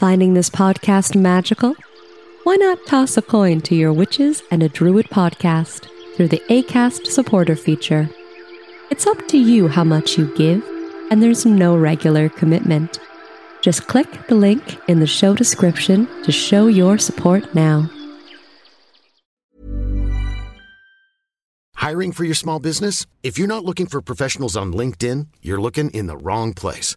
Finding this podcast magical? Why not toss a coin to your Witches and a Druid podcast through the ACAST supporter feature? It's up to you how much you give, and there's no regular commitment. Just click the link in the show description to show your support now. Hiring for your small business? If you're not looking for professionals on LinkedIn, you're looking in the wrong place.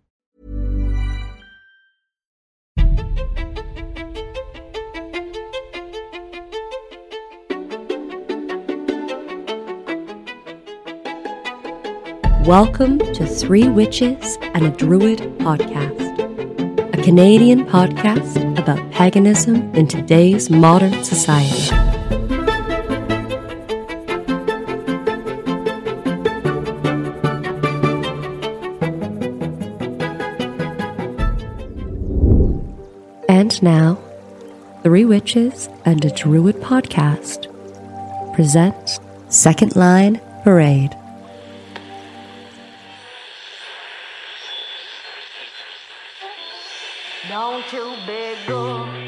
Welcome to Three Witches and a Druid podcast, a Canadian podcast about paganism in today's modern society. And now, Three Witches and a Druid podcast presents Second Line Parade. Don't you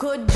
could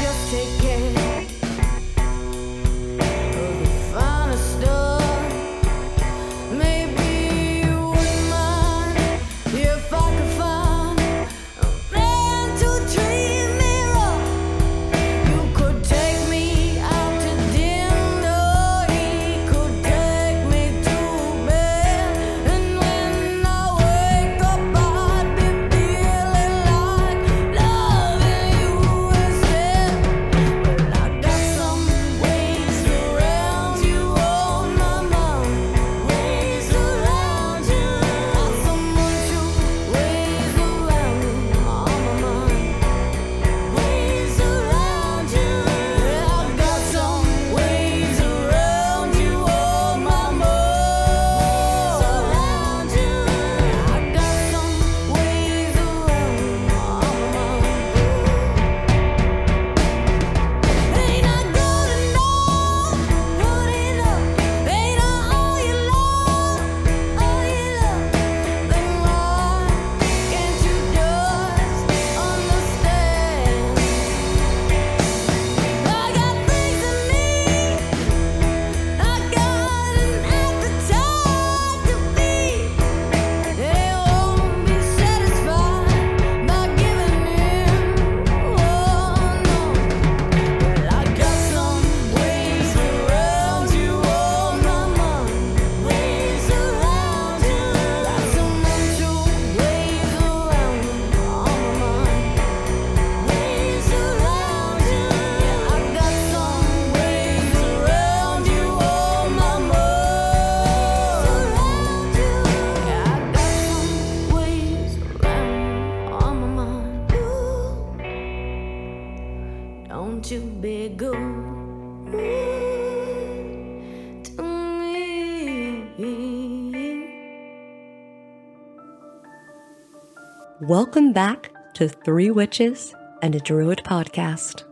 Welcome back to Three Witches and a Druid podcast.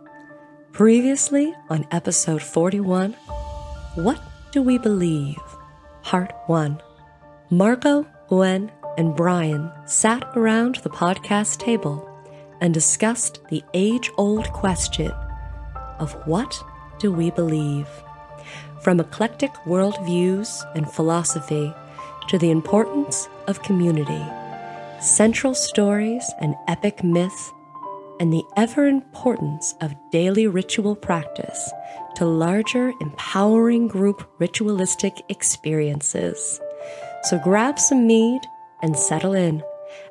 Previously on episode 41, What Do We Believe? Part 1. Marco, Gwen, and Brian sat around the podcast table and discussed the age old question of what do we believe? From eclectic worldviews and philosophy to the importance of community, central stories and epic myth, and the ever importance of daily ritual practice to larger empowering group ritualistic experiences. So grab some mead and settle in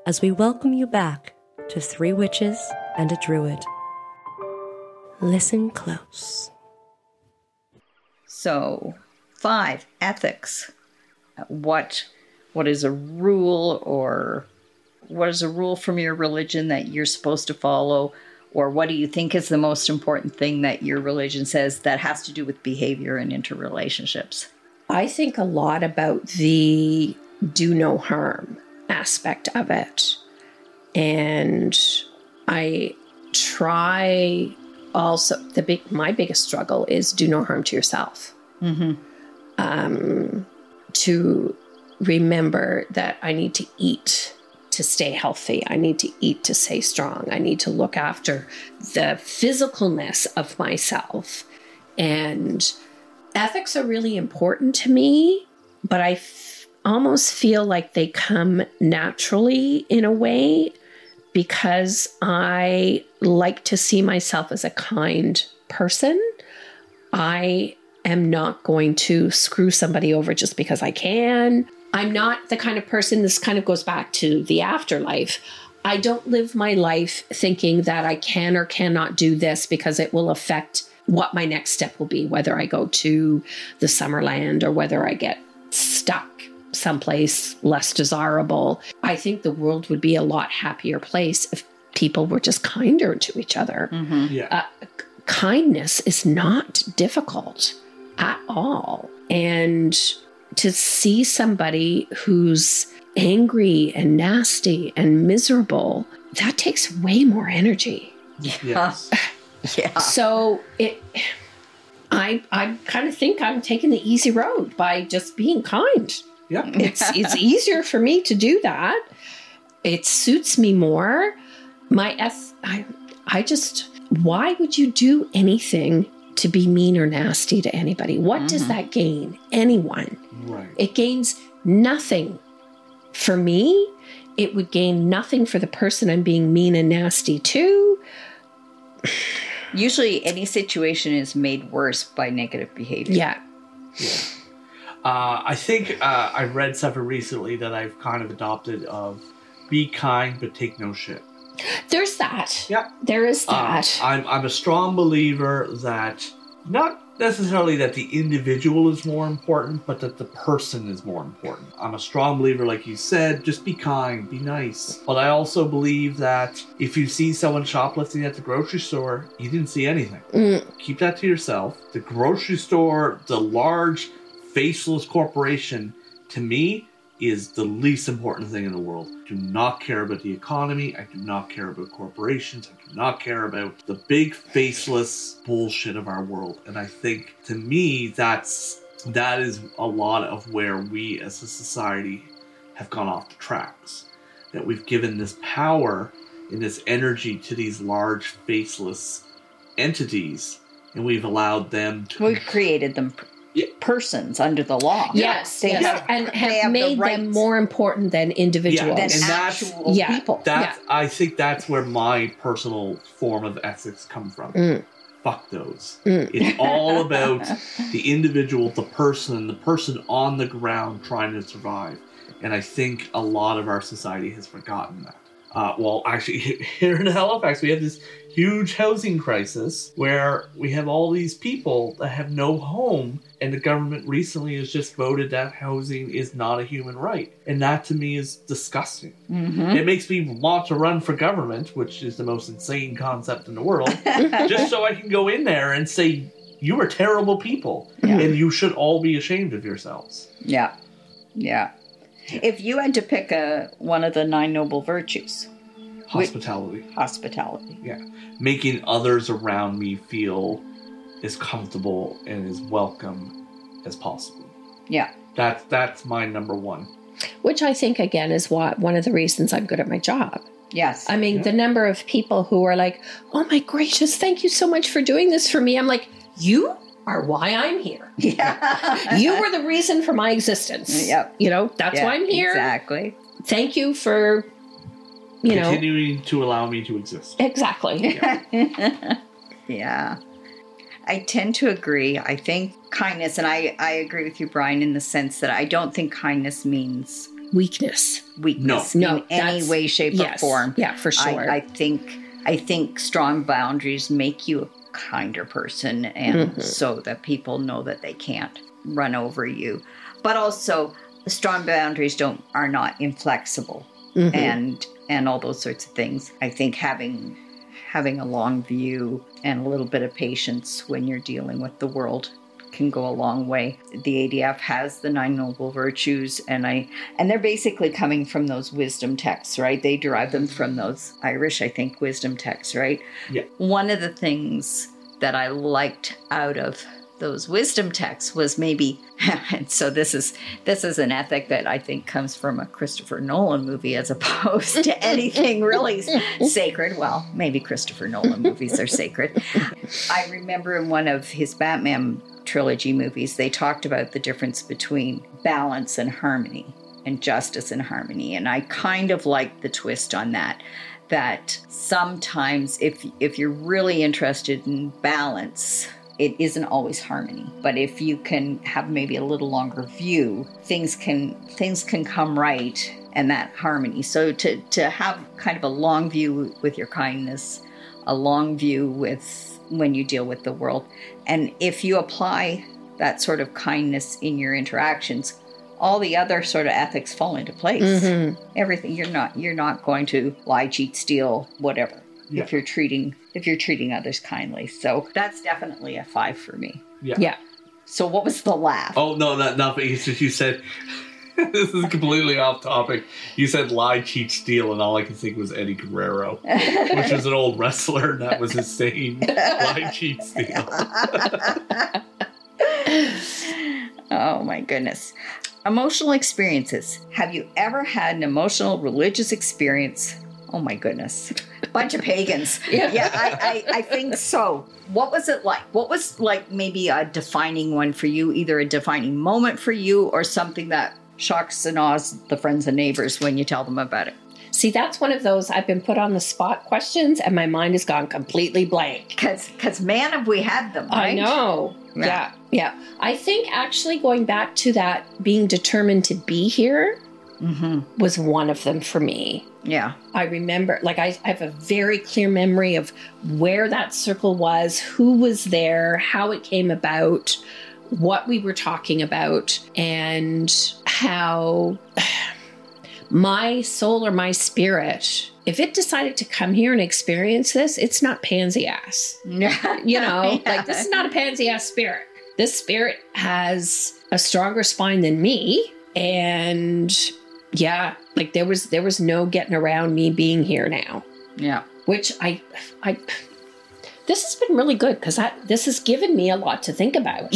as we welcome you back to Three Witches and a Druid. Listen close. So, five ethics. What what is a rule or what is a rule from your religion that you're supposed to follow or what do you think is the most important thing that your religion says that has to do with behavior and interrelationships? I think a lot about the do no harm aspect of it. And I try also the big my biggest struggle is do no harm to yourself. Um, to remember that I need to eat to stay healthy. I need to eat to stay strong. I need to look after the physicalness of myself. And ethics are really important to me, but I f- almost feel like they come naturally in a way because I like to see myself as a kind person. I am not going to screw somebody over just because I can. I'm not the kind of person, this kind of goes back to the afterlife. I don't live my life thinking that I can or cannot do this because it will affect what my next step will be, whether I go to the Summerland or whether I get stuck someplace less desirable. I think the world would be a lot happier place if people were just kinder to each other. Yeah. Uh, kindness is not difficult at all. And to see somebody who's angry and nasty and miserable, that takes way more energy. yes. Yeah. So it I I kind of think I'm taking the easy road by just being kind. Yeah. It's it's easier for me to do that. It suits me more. My eth I I just why would you do anything to be mean or nasty to anybody? What does that gain anyone? Right. It gains nothing for me. It would gain nothing for the person I'm being mean and nasty to. Usually any situation is made worse by negative behavior. Yeah. Uh, I think uh, I read something recently that I've kind of adopted of be kind but take no shit. There's that. Yeah. There is Uh, that. I'm, I'm a strong believer that not necessarily that the individual is more important, but that the person is more important. I'm a strong believer, like you said, just be kind, be nice. But I also believe that if you see someone shoplifting at the grocery store, you didn't see anything. Mm. Keep that to yourself. The grocery store, the large, faceless corporation, to me, is the least important thing in the world. I do not care about the economy. I do not care about corporations. I do not care about the big faceless bullshit of our world. And I think to me that's that is a lot of where we as a society have gone off the tracks. That we've given this power and this energy to these large faceless entities and we've allowed them to We've created them. Persons under the law. Yes, They yes, have- and they have, have the made them more important than individuals. than And that's- actual Yeah. people. That's I think that's where my personal form of ethics come from. Mm. Fuck those. Mm. It's all about the individual, the person, the person on the ground trying to survive. And I think a lot of our society has forgotten that. Uh, well, actually, here in Halifax, we have this huge housing crisis where we have all these people that have no home, and the government recently has just voted that housing is not a human right. And that to me is disgusting. Mhm. It makes me want to run for government, which is the most insane concept in the world, just so I can go in there and say, You are terrible people, Yeah. and you should all be ashamed of yourselves. Yeah. Yeah. If you had to pick a one of the nine noble virtues, Hospitality. Hospitality. Yeah. Making others around me feel as comfortable and as welcome as possible. Yeah. That's that's my number one. Which I think, again, is what one of the reasons I'm good at my job. Yes. I mean, Yeah. the number of people who are like, oh my gracious, thank you so much for doing this for me. I'm like, you are why I'm here. yeah. you were the reason for my existence. Yep. You know, that's Yeah, why I'm here. Exactly. Thank you for, you know, Continuing to allow me to exist. exactly. Yeah. I tend to agree. I think kindness, and I, I agree with you, Brian, in the sense that I don't think kindness means Weakness. weakness No. in any way, shape, yes. or form. Yeah, for sure. I, I think I think strong boundaries make you a kinder person, and Mhm. so that people know that they can't run over you. But also, strong boundaries don't are not inflexible, Mhm. and and all those sorts of things. I think having having a long view and a little bit of patience when you're dealing with the world can go a long way. The ADF has the nine noble virtues and I and they're basically coming from those wisdom texts, right? They derive them from those Irish, I think, wisdom texts, right? Yeah. One of the things that I liked out of those wisdom texts was maybe and so this is this is an ethic that I think comes from a Christopher Nolan movie as opposed to anything really sacred. Well, maybe Christopher Nolan movies are sacred. I remember in one of his Batman trilogy movies, they talked about the difference between balance and harmony and justice and harmony. And I kind of like the twist on that. That sometimes if if you're really interested in balance, it isn't always harmony. But if you can have maybe a little longer view, things can things can come right and that harmony. So to to have kind of a long view with your kindness, a long view with when you deal with the world. And if you apply that sort of kindness in your interactions, all the other sort of ethics fall into place. Mhm. Everything you're not you're not going to lie, cheat, steal, whatever. Yeah. If you're treating if you're treating others kindly. So that's definitely a 5 for me. Yeah. Yeah. So what was the laugh? Oh no, not nothing. It's just you said this is completely off topic. You said lie, cheat, steal, and all I could think was Eddie Guerrero, which was an old wrestler, and that was his saying: lie, cheat, steal. Oh my goodness. Emotional experiences. Have you ever had an emotional religious experience? Oh my goodness. Bunch of pagans. Yeah. yeah I, I, I think so. What was it like? What was like maybe a defining one for you, either a defining moment for you or something that shocks and awes the friends and neighbors when you tell them about it? See, that's one of those I've been put on the spot questions and my mind has gone completely blank. Because, because man, have we had them, right? I know. Yeah. Yeah. yeah. I think actually going back to that being determined to be here Mm-hmm. was one of them for me. Yeah. I remember, like, I, I have a very clear memory of where that circle was, who was there, how it came about, what we were talking about, and how my soul or my spirit, if it decided to come here and experience this, it's not pansy ass. You know, like, this is not a pansy ass spirit. This spirit has a stronger spine than me. And yeah, like there was there was no getting around me being here now. Yeah. Which I I this has been really good because that this has given me a lot to think about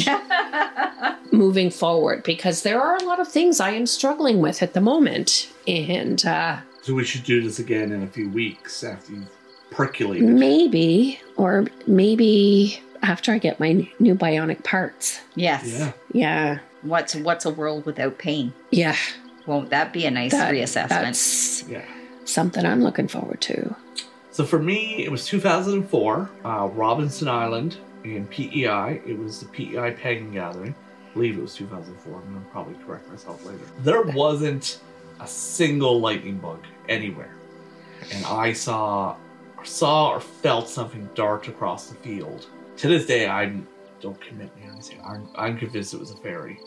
moving forward because there are a lot of things I am struggling with at the moment. And uh So we should do this again in a few weeks after you've percolated. maybe or maybe after I get my new bionic parts. Yes. Yeah. Yeah. What's what's a world without pain? Yeah. Won't that be a nice that- reassessment? That's Yeah. something I'm looking forward to. So for me, it was 2004, uh, Robinson Island in PEI. It was the PEI Pagan Gathering. I believe it was 2004. I'm going to probably correct myself later. There wasn't a single lightning bug anywhere. And I saw or saw or felt something dart across the field. To this day, I don't commit me on anything. I'm, I'm convinced it was a fairy.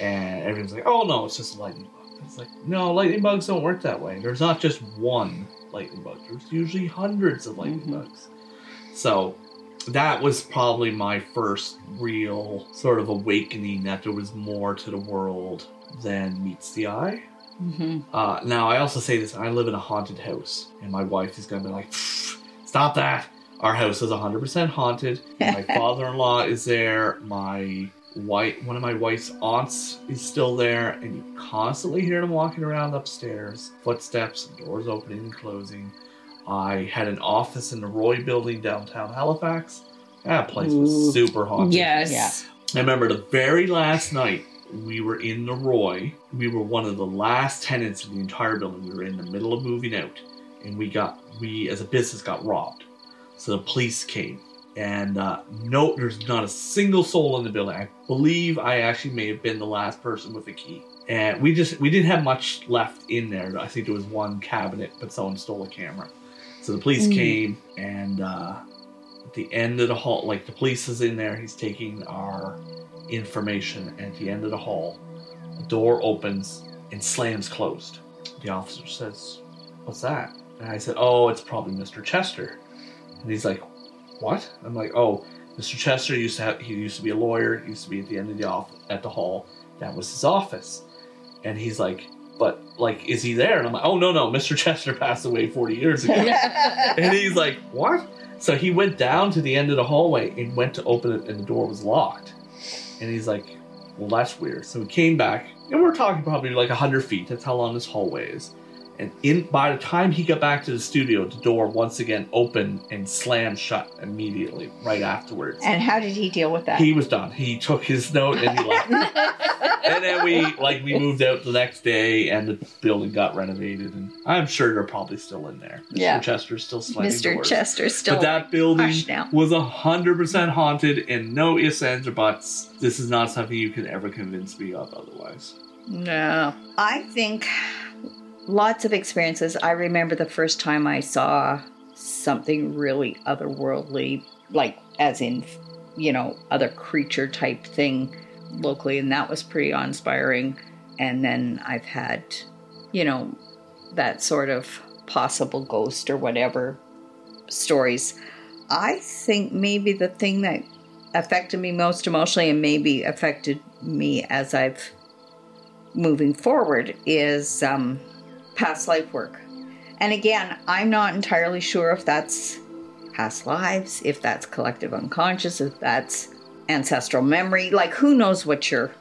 And everyone's like, oh no, it's just a lightning bug. It's like, no, lightning bugs don't work that way. There's not just one lightning bug. There's usually hundreds of lightning Mhm. bugs. So that was probably my first real sort of awakening that there was more to the world than meets the eye. Uh, now, I also say this I live in a haunted house, and my wife is going to be like, stop that. Our house is 100% haunted. My father in law is there. My wife, one of my wife's aunts is still there, and you constantly hear them walking around upstairs, footsteps, doors opening and closing. I had an office in the Roy building downtown Halifax. That place was super haunted. Yes. Yeah. I remember the very last night we were in the Roy. We were one of the last tenants in the entire building. We were in the middle of moving out, and we got we as a business got robbed. So the police came, and uh, no, there's not a single soul in the building. I believe I actually may have been the last person with a key. And we just we didn't have much left in there. I think there was one cabinet, but someone stole a camera. So the police came, and uh, at the end of the hall, like the police is in there, he's taking our information, and at the end of the hall, the door opens and slams closed. The officer says, What's that? And I said, Oh, it's probably Mr. Chester. And he's like, What? I'm like, Oh, Mr. Chester used to have he used to be a lawyer, he used to be at the end of the off at the hall. That was his office. And he's like, But like, is he there? And I'm like, Oh no, no, Mr. Chester passed away 40 years ago. and he's like, What? So he went down to the end of the hallway and went to open it, and the door was locked. And he's like, Well, that's weird. So he came back, and we're talking probably like 100 feet. That's how long this hallway is. And in by the time he got back to the studio, the door once again opened and slammed shut immediately right afterwards. And how did he deal with that? He was done. He took his note and he left. and then we like we moved out the next day, and the building got renovated. And I'm sure they're probably still in there. Mr. Yeah. Chester's still slamming Mr. doors. Chester still. But that building hush now. was hundred percent haunted, and no ifs, ands, or buts. This is not something you can ever convince me of otherwise. No. I think lots of experiences. I remember the first time I saw something really otherworldly, like as in, you know, other creature type thing locally, and that was pretty awe inspiring. And then I've had, you know, that sort of possible ghost or whatever stories. I think maybe the thing that affected me most emotionally and maybe affected me as I've moving forward is um, past life work. And again, I'm not entirely sure if that's past lives, if that's collective unconscious, if that's ancestral memory. Like, who knows what you're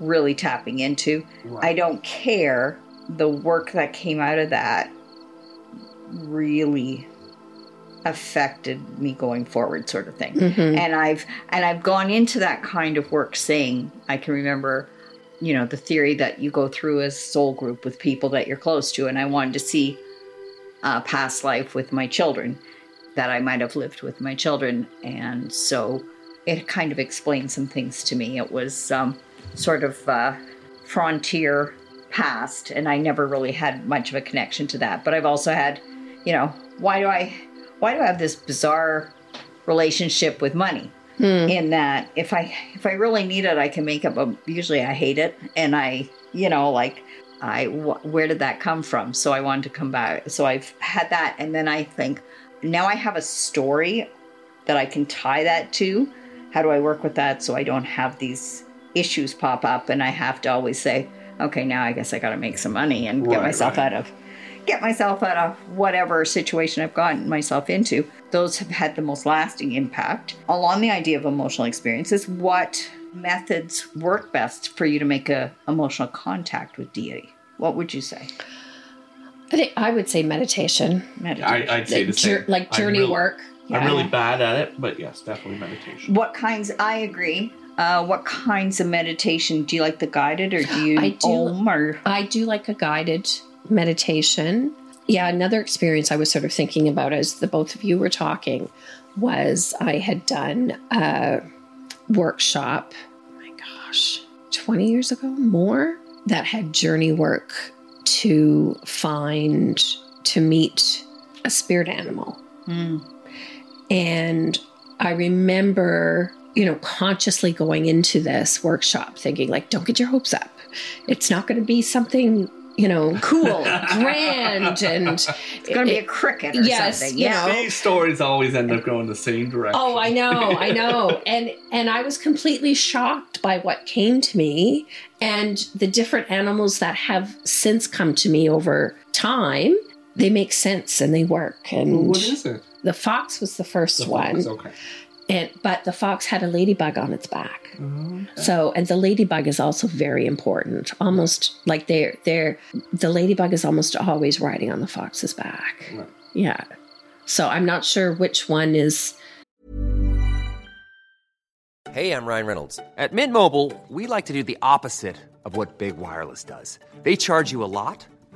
really tapping into? I don't care. The work that came out of that really affected me going forward sort of thing mm-hmm. and i've and i've gone into that kind of work saying i can remember you know the theory that you go through as soul group with people that you're close to and i wanted to see a past life with my children that i might have lived with my children. And so it kind of explained some things to me. It was um, sort of uh, frontier past and i never really had much of a connection to that. But i've also had you know why do i why do i have this bizarre relationship with money Hmm. in that if i if i really need it i can make it but usually i hate it and i you know like i wh- where did that come from so i wanted to come back so i've had that and then i think now i have a story that i can tie that to how do i work with that so i don't have these issues pop up and i have to always say okay now i guess i got to make some money and get myself right. out of get myself out of whatever situation I've gotten myself into. Those have had the most lasting impact. Along the idea of emotional experiences, what methods work best for you to make a emotional contact with deity? What would you say? I think I would say meditation, I, I'd say the like, jour- same. like I'm journey really- work. I'm really bad at it, but yes, definitely meditation. What kinds? I agree. Uh, what kinds of meditation do you like? The guided, or do you I do- om or I do like a guided meditation. Yeah, another experience I was sort of thinking about as the both of you were talking was I had done a workshop, oh my gosh, 20 years ago, more, that had journey work to find, to meet a spirit animal. Hmm. And I remember, you know, consciously going into this workshop thinking, like, don't get your hopes up. It's not going to be something you know, cool, grand, and It's going to be a cricket or Yes, something. you know. These stories always end up going the same direction. Oh, I know, I know. And and I was completely shocked by what came to me and the different animals that have since come to me over time. They make sense and they work. And what is it? the fox was the first The one. fox, Okay. And but the fox had a ladybug on its back. Mhm. So and the ladybug is also very important. Almost like they're they're the ladybug is almost always riding on the fox's back. Right. Yeah. So I'm not sure which one is Hey, I'm Ryan Reynolds. At Mint Mobile, we like to do the opposite of what Big Wireless does. They charge you a lot,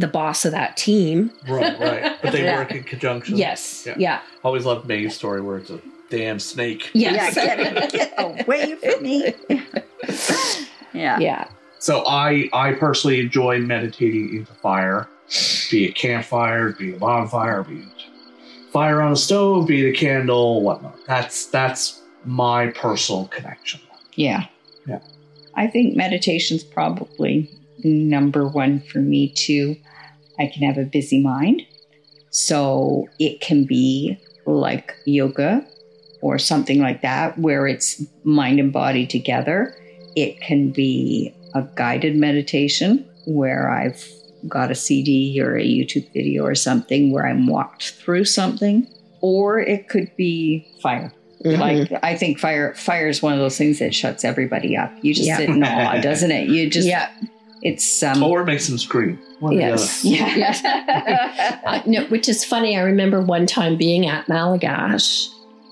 The boss of that team. Right, right. But they Yeah. work in conjunction. Yes. Yeah. Yeah. Always loved May's story where it's a damn snake. Yes. Yeah, get, get away from me. yeah. yeah. So I I personally enjoy meditating into fire, be it campfire, be it bonfire, be it fire on a stove, be it a candle, whatnot. That's that's my personal connection. Yeah. Yeah. I think meditation's probably number one for me too. I can have a busy mind. So it can be like yoga or something like that, where it's mind and body together. It can be a guided meditation where I've got a CD or a YouTube video or something where I'm walked through something. Or it could be fire. Mhm. Like I think fire fire is one of those things that shuts everybody up. You just Yeah. sit in awe, doesn't it? You just yeah. It's um or it makes them scream. One or the Yes. yeah. Yes. Uh, no, which is funny. I remember one time being at Malagash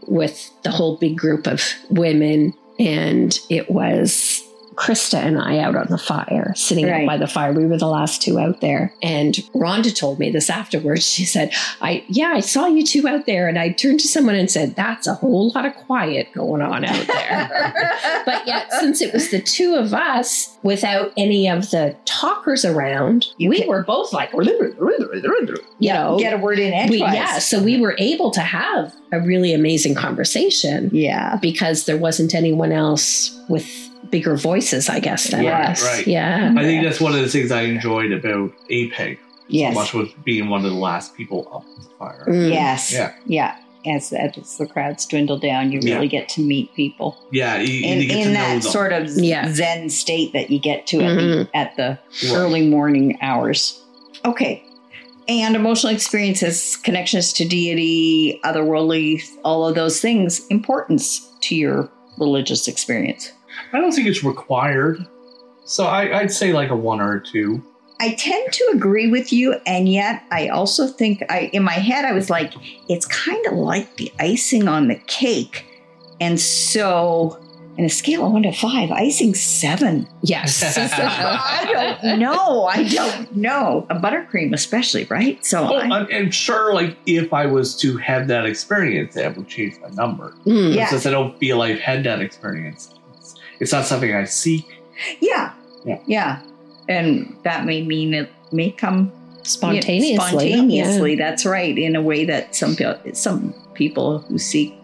with the whole big group of women, and it was Krista and I out on the fire, sitting Right. by the fire. We were the last two out there. And Rhonda told me this afterwards. She said, I yeah, I saw you two out there. And I turned to someone and said, That's a whole lot of quiet going on out there. but yet, since it was the two of us without any of the talkers around, You we can- were both like, you know, Get a word in edgewise. yeah. So we were able to have a really amazing conversation Yeah. because there wasn't anyone else with bigger voices, I guess, than Yeah, us. right. Yeah. I think that's one of the things I enjoyed about APEG Yes. so much was being one of the last people up the fire. Mm. Yes. Yeah. Yeah. As, as the crowds dwindle down, you Yeah. really get to meet people Yeah, you, in, you get to in know that them. sort of Yeah. zen state that you get to at, the, Mhm. at the Right. early morning hours. Okay. And emotional experiences, connections to deity, otherworldly, all of those things, importance to your religious experience. I don't think it's required. So I, I'd say like a one or a two. I tend to agree with you, and yet I also think I in my head I was like, it's kind of like the icing on the cake. And so in a scale of one to five, icing seven. Yes. I don't know. I don't know. A buttercream, especially, right? So Oh, I, and, and sure, like if I was to have that experience, that would change my number. Mm. Yeah. Since I don't feel I've had that experience, it's, it's not something I seek. yeah, Yeah. yeah, and that may mean it may come Spontaneously. spontaneously. That's right. In a way that some people some people who seek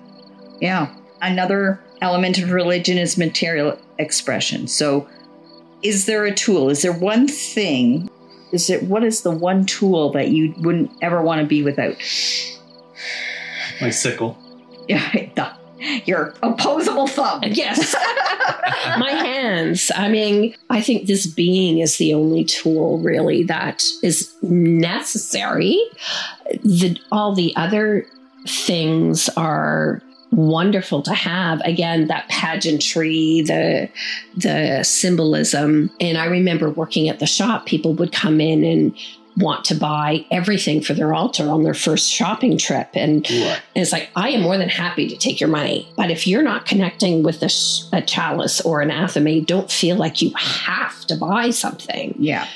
yeah. Another element of religion is material expression. So is there a tool? Is there one thing? Is it what is the one tool that you wouldn't ever want to be without? My sickle. yeah the- your opposable thumb. Yes. My hands. I mean, I think this being is the only tool really that is necessary. The all the other things are wonderful to have again that pageantry the the symbolism and i remember working at the shop people would come in and want to buy everything for their altar on their first shopping trip and Right. and it's like, I am more than happy to take your money. But if you're not connecting with a, a chalice or an athame, don't feel like you have to buy something. Yeah.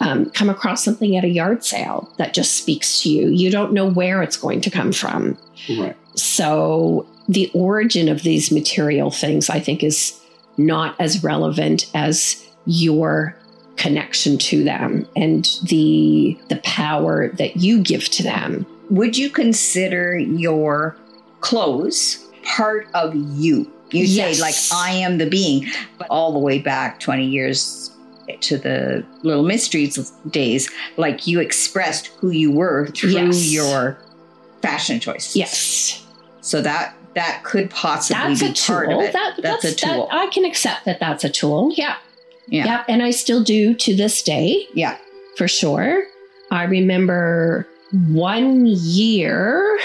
Um, come across something at a yard sale that just speaks to you. You don't know where it's going to come from. Right. So the origin of these material things, I think, is not as relevant as your connection to them and the the power that you give to them. Would you consider your clothes part of you? You Yes. say, like, I am the being, but all the way back 20 years to the Little Mysteries days, like you expressed who you were through Yes. your fashion choices. Yes. So that that could possibly That's be a tool. part of it. That, that's, a tool. That, I can accept that that's a tool. Yeah. Yeah. Yeah. And I still do to this day, Yeah. for sure. I remember one year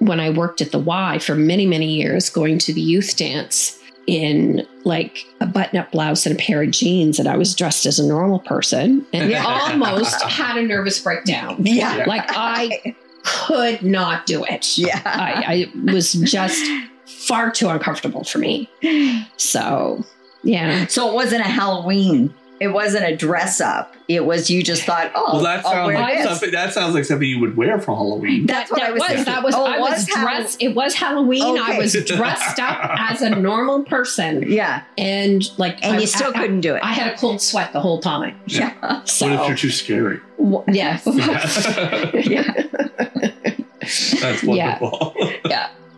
when I worked at the Y for many, many years, going to the youth dance in like a button up blouse and a pair of jeans, and I was dressed as a normal person and almost had a nervous breakdown. Yeah. Like I could not do it. Yeah. I, I was just far too uncomfortable for me. So, yeah. So it wasn't a Halloween. It wasn't a dress up. It was you just thought, oh, Well, that I'll sounds wear like this. something. That sounds like something you would wear for Halloween. That's what that I was was thinking. that was Oh, I it was, was Hall- dressed. It was Halloween. I was dressed up as a normal person, Yeah. and like, And I, you still I- couldn't do it. I had a cold sweat the whole time. yeah. So What if you're too scary? w- yeah, yeah. That's wonderful. yeah.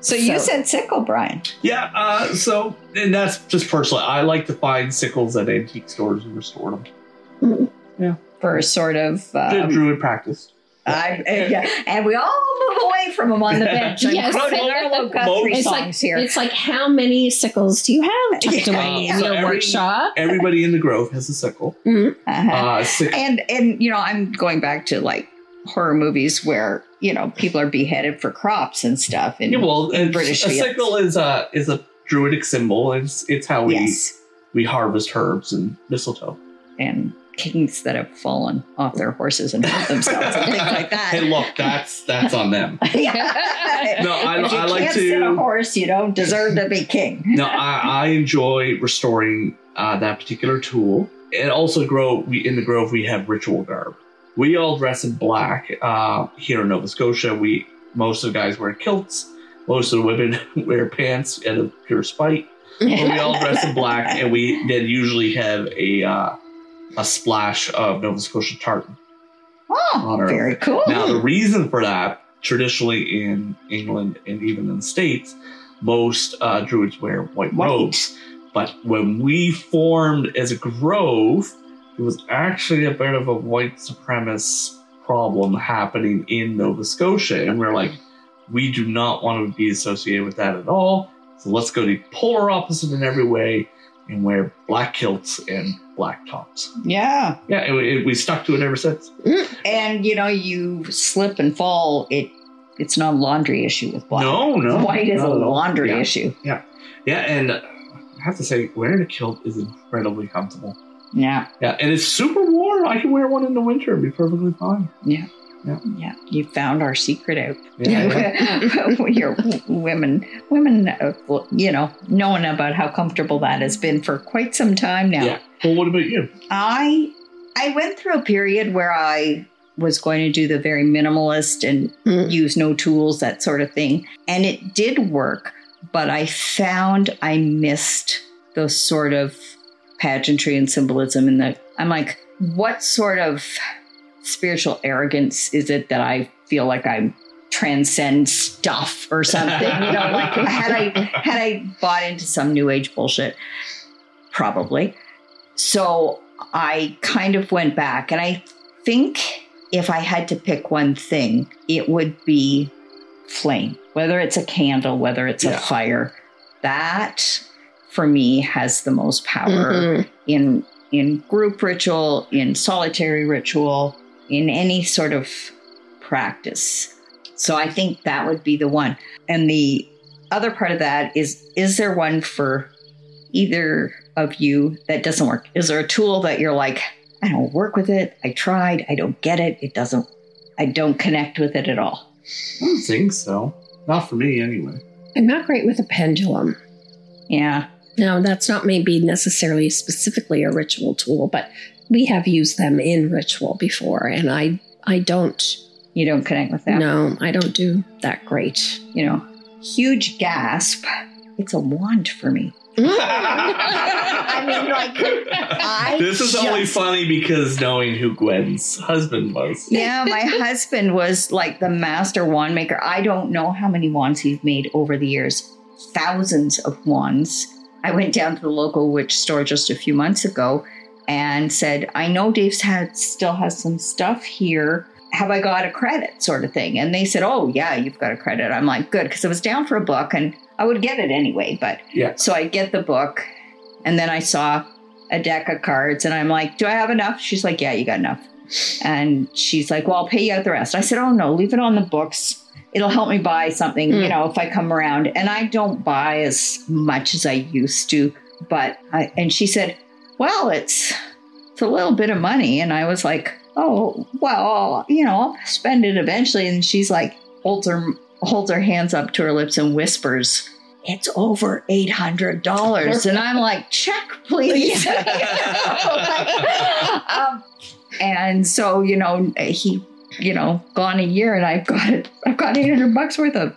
So you So- said sickle, Brian. Yeah, uh, so, and that's just personally. I like to find sickles at antique stores and restore them. Yeah. For sort of, Good um, druid practice. I, uh, yeah, and we all move away from them on the bench. Yes. quoting Arlo Guthrie It's like here. it's like how many sickles do you have tucked Yeah. away in So your every- workshop? Everybody in the grove has a sickle. Uh-huh. Uh, sick- and and you know, I'm going back to like horror movies where you know people are beheaded for crops and stuff. And yeah, well, in British a fields. sickle is a is a druidic symbol. It's it's how we yes, we harvest herbs and mistletoe. and kings that have fallen off their horses and hurt themselves and things like that. Hey, look, that's that's on them. yeah. No, I- I like sit a horse, you don't deserve to be king. no, I, I enjoy restoring uh, that particular tool. And also, grow. we in the grove we have ritual garb. We all dress in black uh, here in Nova Scotia. We most of the guys wear kilts. Most of the women wear pants out of pure spite. But we all dress in black, and we then usually have a uh, a splash of Nova Scotia tartan. Oh, On our- very cool. Now, the reason for that, traditionally in England and even in the States, most uh, druids wear white, White. robes. But when we formed as a grove, it was actually a bit of a white supremacist problem happening in Nova Scotia. And we're like, we do not want to be associated with that at all. So let's go the polar opposite in every way and wear black kilts and black tops. yeah. Yeah, and we, we stuck to it ever since. Mm-hmm. And you know, you slip and fall, it it's not a laundry issue with black. No, no. White is a not at all. laundry Yeah. issue. Yeah, yeah, and I have to say, wearing a kilt is incredibly comfortable. Yeah. Yeah, and it's super warm. I can wear one in the winter and be perfectly fine. Yeah. Yeah. Yeah. You found our secret out. Yeah. Your women, women, uh, you know, knowing about how comfortable that has been for quite some time now. yeah. Well, what about you? I I went through a period where I was going to do the very minimalist and Mm. use no tools, that sort of thing. And it did work, but I found I missed those sort of pageantry and symbolism and the I'm like, what sort of spiritual arrogance is it that I feel like I transcend stuff or something? You know, like had I had I bought into some new age bullshit, probably. So I kind of went back, and I think if I had to pick one thing, it would be flame. whether it's a candle, whether it's Yeah. a fire, that for me has the most power Mhm. in in group ritual, in solitary ritual, in any sort of practice. So I think that would be the one. And the other part of that is is there one for either of you that doesn't work? Is there a tool that you're like, I don't work with it. I tried. I don't get it. It doesn't I don't connect with it at all. I don't think so. Not for me, anyway. I'm not great with a pendulum. Yeah. Now, that's not maybe necessarily specifically a ritual tool, but we have used them in ritual before, and I I don't. You don't connect with that. No, I don't do that great. You know, huge gasp. It's a wand for me. I mean, like, I this is only funny because knowing who Gwen's husband was. Yeah, my husband was like the master wand maker. I don't know how many wands he's made over the years. Thousands of wands. I went down to the local witch store just a few months ago and said, I know Dave's had still has some stuff here. Have I got a credit sort of thing? And they said, Oh yeah, you've got a credit. I'm like, good, because I was down for a book and I would get it anyway. But Yeah. so I get the book and then I saw a deck of cards and I'm like, Do I have enough? She's like, Yeah, you got enough. And she's like, Well, I'll pay you out the rest. I said, Oh no, leave it on the books. It'll help me buy something, you Mm. know, if I come around. And I don't buy as much as I used to. But I, and she said, Well, it's it's a little bit of money. And I was like, Oh, well, you know, I'll spend it eventually. And she's like, holds her holds her hands up to her lips and whispers, It's over eight hundred dollars. And I'm like, check, please. You know, like, um, and so, you know, he, you know, gone a year and I've got it, I've got eight hundred bucks worth of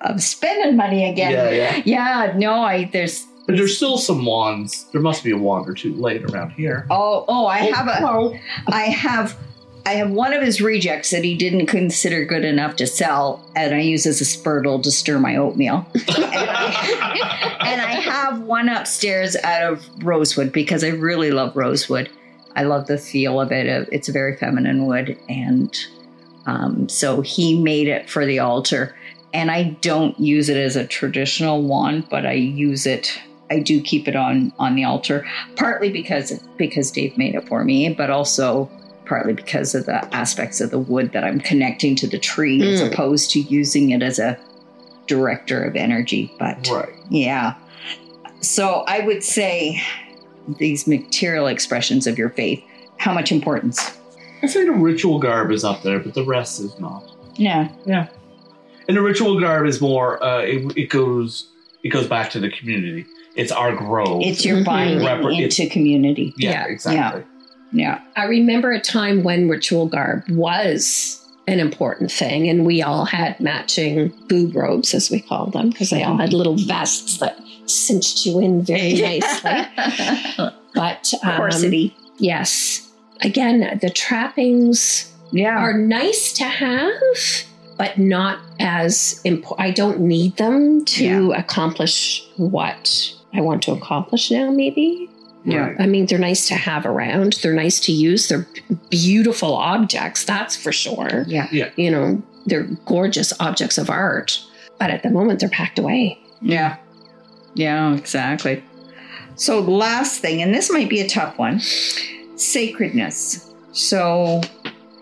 of spending money again. Yeah, yeah. Yeah, no, I there's But there's still some wands. There must be a wand or two laid around here. Oh, oh, I oh, have a, I have, I have one of his rejects that he didn't consider good enough to sell, and I use as a spurtle to stir my oatmeal. and, I, and I have one upstairs out of rosewood because I really love rosewood. I love the feel of it. It's a very feminine wood, and um, so he made it for the altar. And I don't use it as a traditional wand, but I use it. I do keep it on on the altar, partly because because Dave made it for me, but also partly because of the aspects of the wood that I'm connecting to the tree as Mm. opposed to using it as a director of energy. But Right. yeah. So I would say these material expressions of your faith, how much importance? I say the ritual garb is up there, but the rest is not. Yeah. Yeah. And the ritual garb is more. Uh, it, it goes. It goes back to the community. It's our grove. It's your Mhm. binding Repre- it's- into community. yeah, Yeah. exactly. Yeah. I remember a time when ritual garb was an important thing, and we all had matching boob robes, as we called them, because they all had little vests that cinched you in very nicely. But um, Corsety. yes, again, the trappings Yeah. are nice to have, but not as important. I don't need them to accomplish what I want to accomplish now, maybe. Yeah. I mean, they're nice to have around. They're nice to use. They're beautiful objects, that's for sure. Yeah. Yeah. You know, they're gorgeous objects of art. But at the moment, they're packed away. Yeah. Yeah, exactly. So, last thing, and this might be a tough one sacredness. So,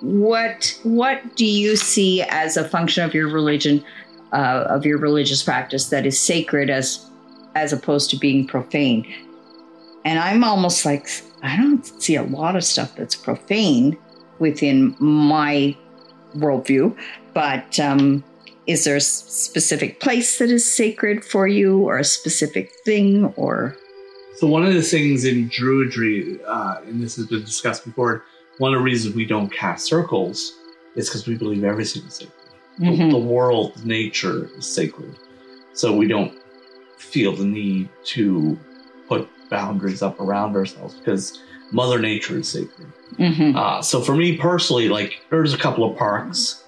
what what do you see as a function of your religion, uh, of your religious practice that is sacred as as opposed to being profane? And I'm almost like I don't see a lot of stuff that's profane within my worldview, but um, is there a specific place that is sacred for you, or a specific thing, or So one of the things in Druidry, uh, and this has been discussed before, one of the reasons we don't cast circles is because we believe everything is sacred. The- Mhm. The world, nature is sacred. So we don't feel the need to put boundaries up around ourselves because Mother Nature is sacred. Mhm. Uh, so for me personally, like there's a couple of parks,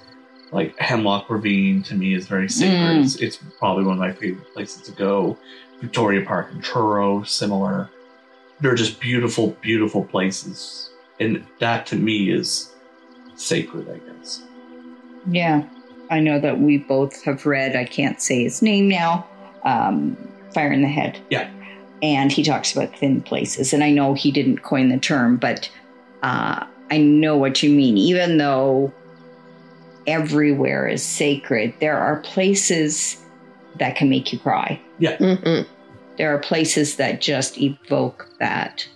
like Hemlock Ravine to me is very sacred. Mm. It's, it's probably one of my favorite places to go. Victoria Park in Truro, similar. They're just beautiful, beautiful places, and that to me is sacred. I guess. yeah, I know that we both have read, I can't say his name now, um, Fire in the Head. Yeah. And he talks about thin places. And I know he didn't coin the term, but uh, I know what you mean. Even though everywhere is sacred, there are places that can make you cry. Yeah. Mhm. There are places that just evoke that.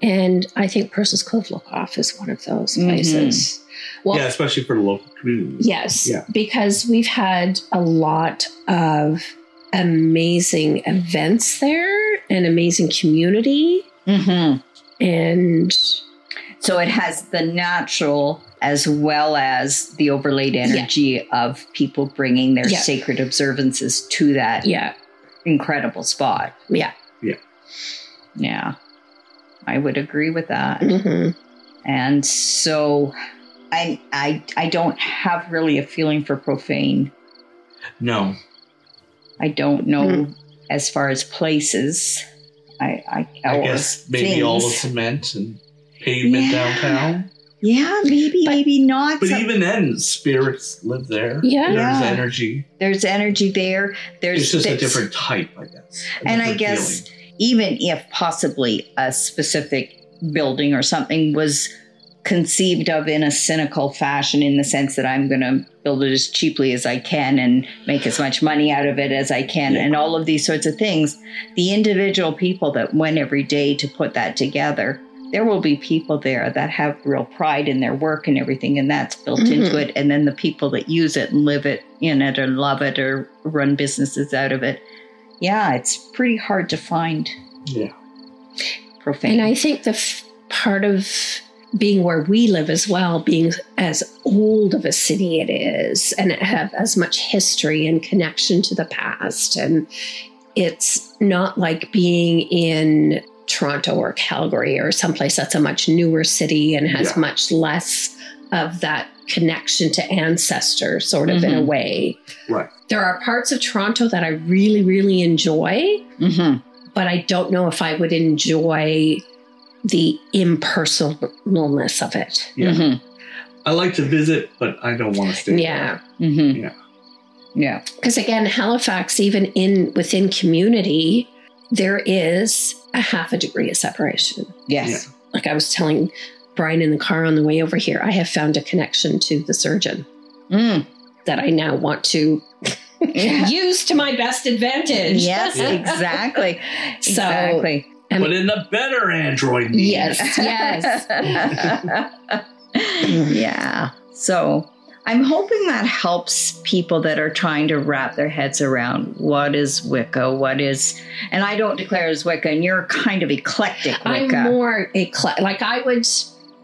And I think Purcell's Cove Lookoff is one of those Mhm. places. Well, yeah, especially for the local communities. Yes, Yeah. because we've had a lot of amazing events there and amazing community. Mm-hmm. And So it has the natural as well as the overlaid energy of people bringing their Yeah. sacred observances to that yeah, incredible spot. yeah. Yeah. Yeah. I would agree with that. hmm And so I I I don't have really a feeling for profane. No. I don't know Hmm. as far as places. I I, I guess maybe all the cement and pavement Yeah. downtown. Yeah, maybe, maybe not. But Some- even then, spirits live there. Yeah. There's Yeah. energy. there's energy there. There's It's just a different type, I guess. And I guess feeling. even if possibly a specific building or something was conceived of in a cynical fashion in the sense that I'm going to build it as cheaply as I can and make as much money out of it as I can and all of these sorts of things, the individual people that went every day to put that together, there will be people there that have real pride in their work and everything, and that's built into Mhm. it. And then the people that use it and live it in it or love it or run businesses out of it. Yeah, it's pretty hard to find Yeah. profane. And I think the f- part of being where we live as well, being as old of a city it is, and it have as much history and connection to the past, and it's not like being in Toronto or Calgary or someplace that's a much newer city and has Yeah. much less of that connection to ancestors, sort of in a Mhm. way. Right. There are parts of Toronto that I really, really enjoy hmm but I don't know if I would enjoy the impersonalness of it. Yeah. hmm I like to visit, but I don't want to stay. Yeah. hmm Yeah. Yeah. Because again, Halifax, even in within community, there is a half a degree of separation. Yes. Like I was telling Brian in the car on the way over here, I have found a connection to the surgeon Mm. that I now want to use to my best advantage. Yes, Yeah. exactly. So- exactly. And- But in the better Android. means. Yes, yes. yeah. So I'm hoping that helps people that are trying to wrap their heads around what is Wicca, what is, and I don't declare as Wicca, and you're kind of eclectic I'm more eclectic. Like I would,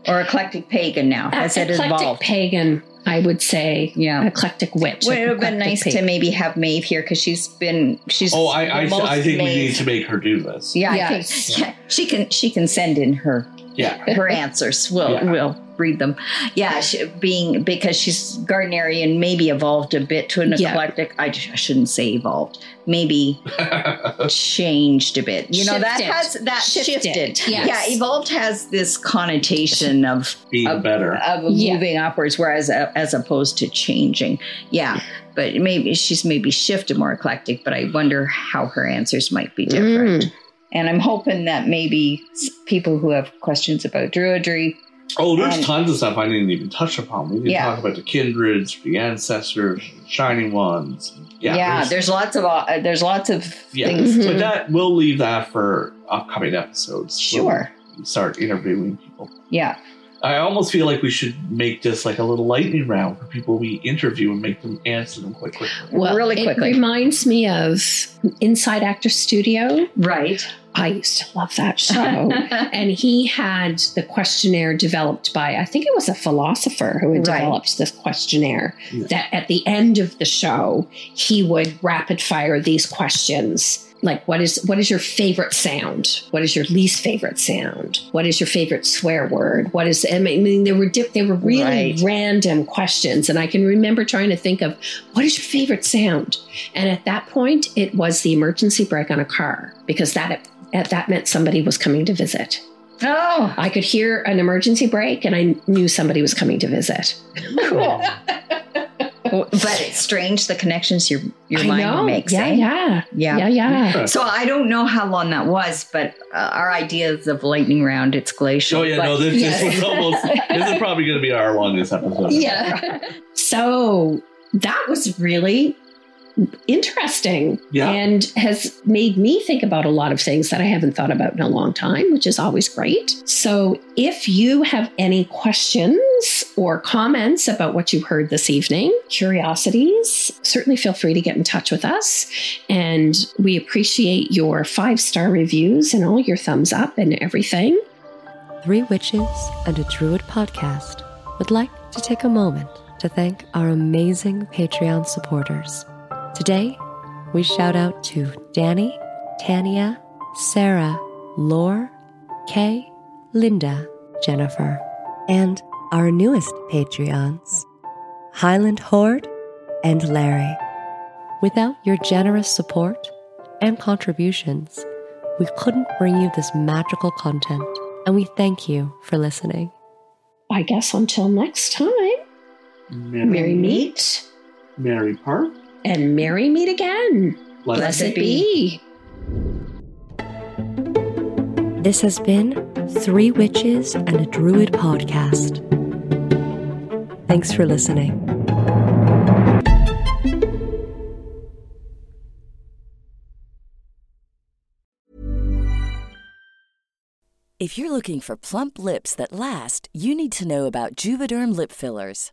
or eclectic pagan now. Uh, Has it eclectic evolved? pagan, I would say. Yeah. Eclectic witch. Well, it would have been eclectic nice to maybe have Maeve here because she's been she's. Oh, I, I, most I think we need to make her do this. Yeah, I Yes. think yeah, she can. She can send in her Yeah. her answers. We'll Yeah. we'll read them. Yeah, she, being because she's Gardnerian, maybe evolved a bit to an Yeah. eclectic. I, shouldn't say evolved. Maybe changed a bit. You know that has that Shifted, shifted. yes. Yeah, evolved has this connotation of Being of, better. of Yeah. moving upwards, whereas uh, as opposed to changing. Yeah, but maybe she's maybe shifted more eclectic. But I wonder how her answers might be different. Mm. And I'm hoping that maybe people who have questions about druidry, Oh, there's And- tons of stuff I didn't even touch upon. We didn't Yeah. talk about the kindreds, the ancestors, shining ones. Yeah, yeah, there's, lots of uh, there's lots of yeah. things. But that we'll leave that for upcoming episodes. Sure. We'll start interviewing people. Yeah, I almost feel like we should make this like a little lightning round for people we interview and make them answer them quite quickly. Well, Really it quickly. reminds me of Inside Actor Studio. right. I used to love that show. and he had the questionnaire developed by, I think it was a philosopher who had Right. developed this questionnaire. Yeah. That at the end of the show, he would rapid fire these questions. Like what is what is your favorite sound? What is your least favorite sound? What is your favorite swear word? What is I mean they were dip, they were really Right. random questions and I can remember trying to think of what is your favorite sound? And at that point it was the emergency brake on a car because that at that meant somebody was coming to visit. oh, I could hear an emergency brake and I knew somebody was coming to visit. cool. But it's strange the connections your your I mind know. makes. Yeah, eh? yeah, Yeah. yeah, yeah. So I don't know how long that was, but uh, our ideas of lightning round, it's glacial. Oh yeah, but- no, this, Yes. this was almost. This is probably going to be our longest episode. Yeah. so that was really interesting Yeah. and has made me think about a lot of things that I haven't thought about in a long time, which is always great. So if you have any questions or comments about what you heard this evening, curiosities, certainly feel free to get in touch with us. And we appreciate your five star reviews and all your thumbs up and everything. Three Witches and a Druid podcast would like to take a moment to thank our amazing Patreon supporters. Today, we shout out to Danny, Tania, Sarah, Lore, Kay, Linda, Jennifer, and our newest Patreons, Highland Horde and Larry. Without your generous support and contributions, we couldn't bring you this magical content, and we thank you for listening. I guess until next time, Merry, merry meet Merry Park. And merry meet again. Blessed Blessed be. This has been Three Witches and a Druid podcast. Thanks for listening. If you're looking for plump lips that last, you need to know about Juvederm lip fillers.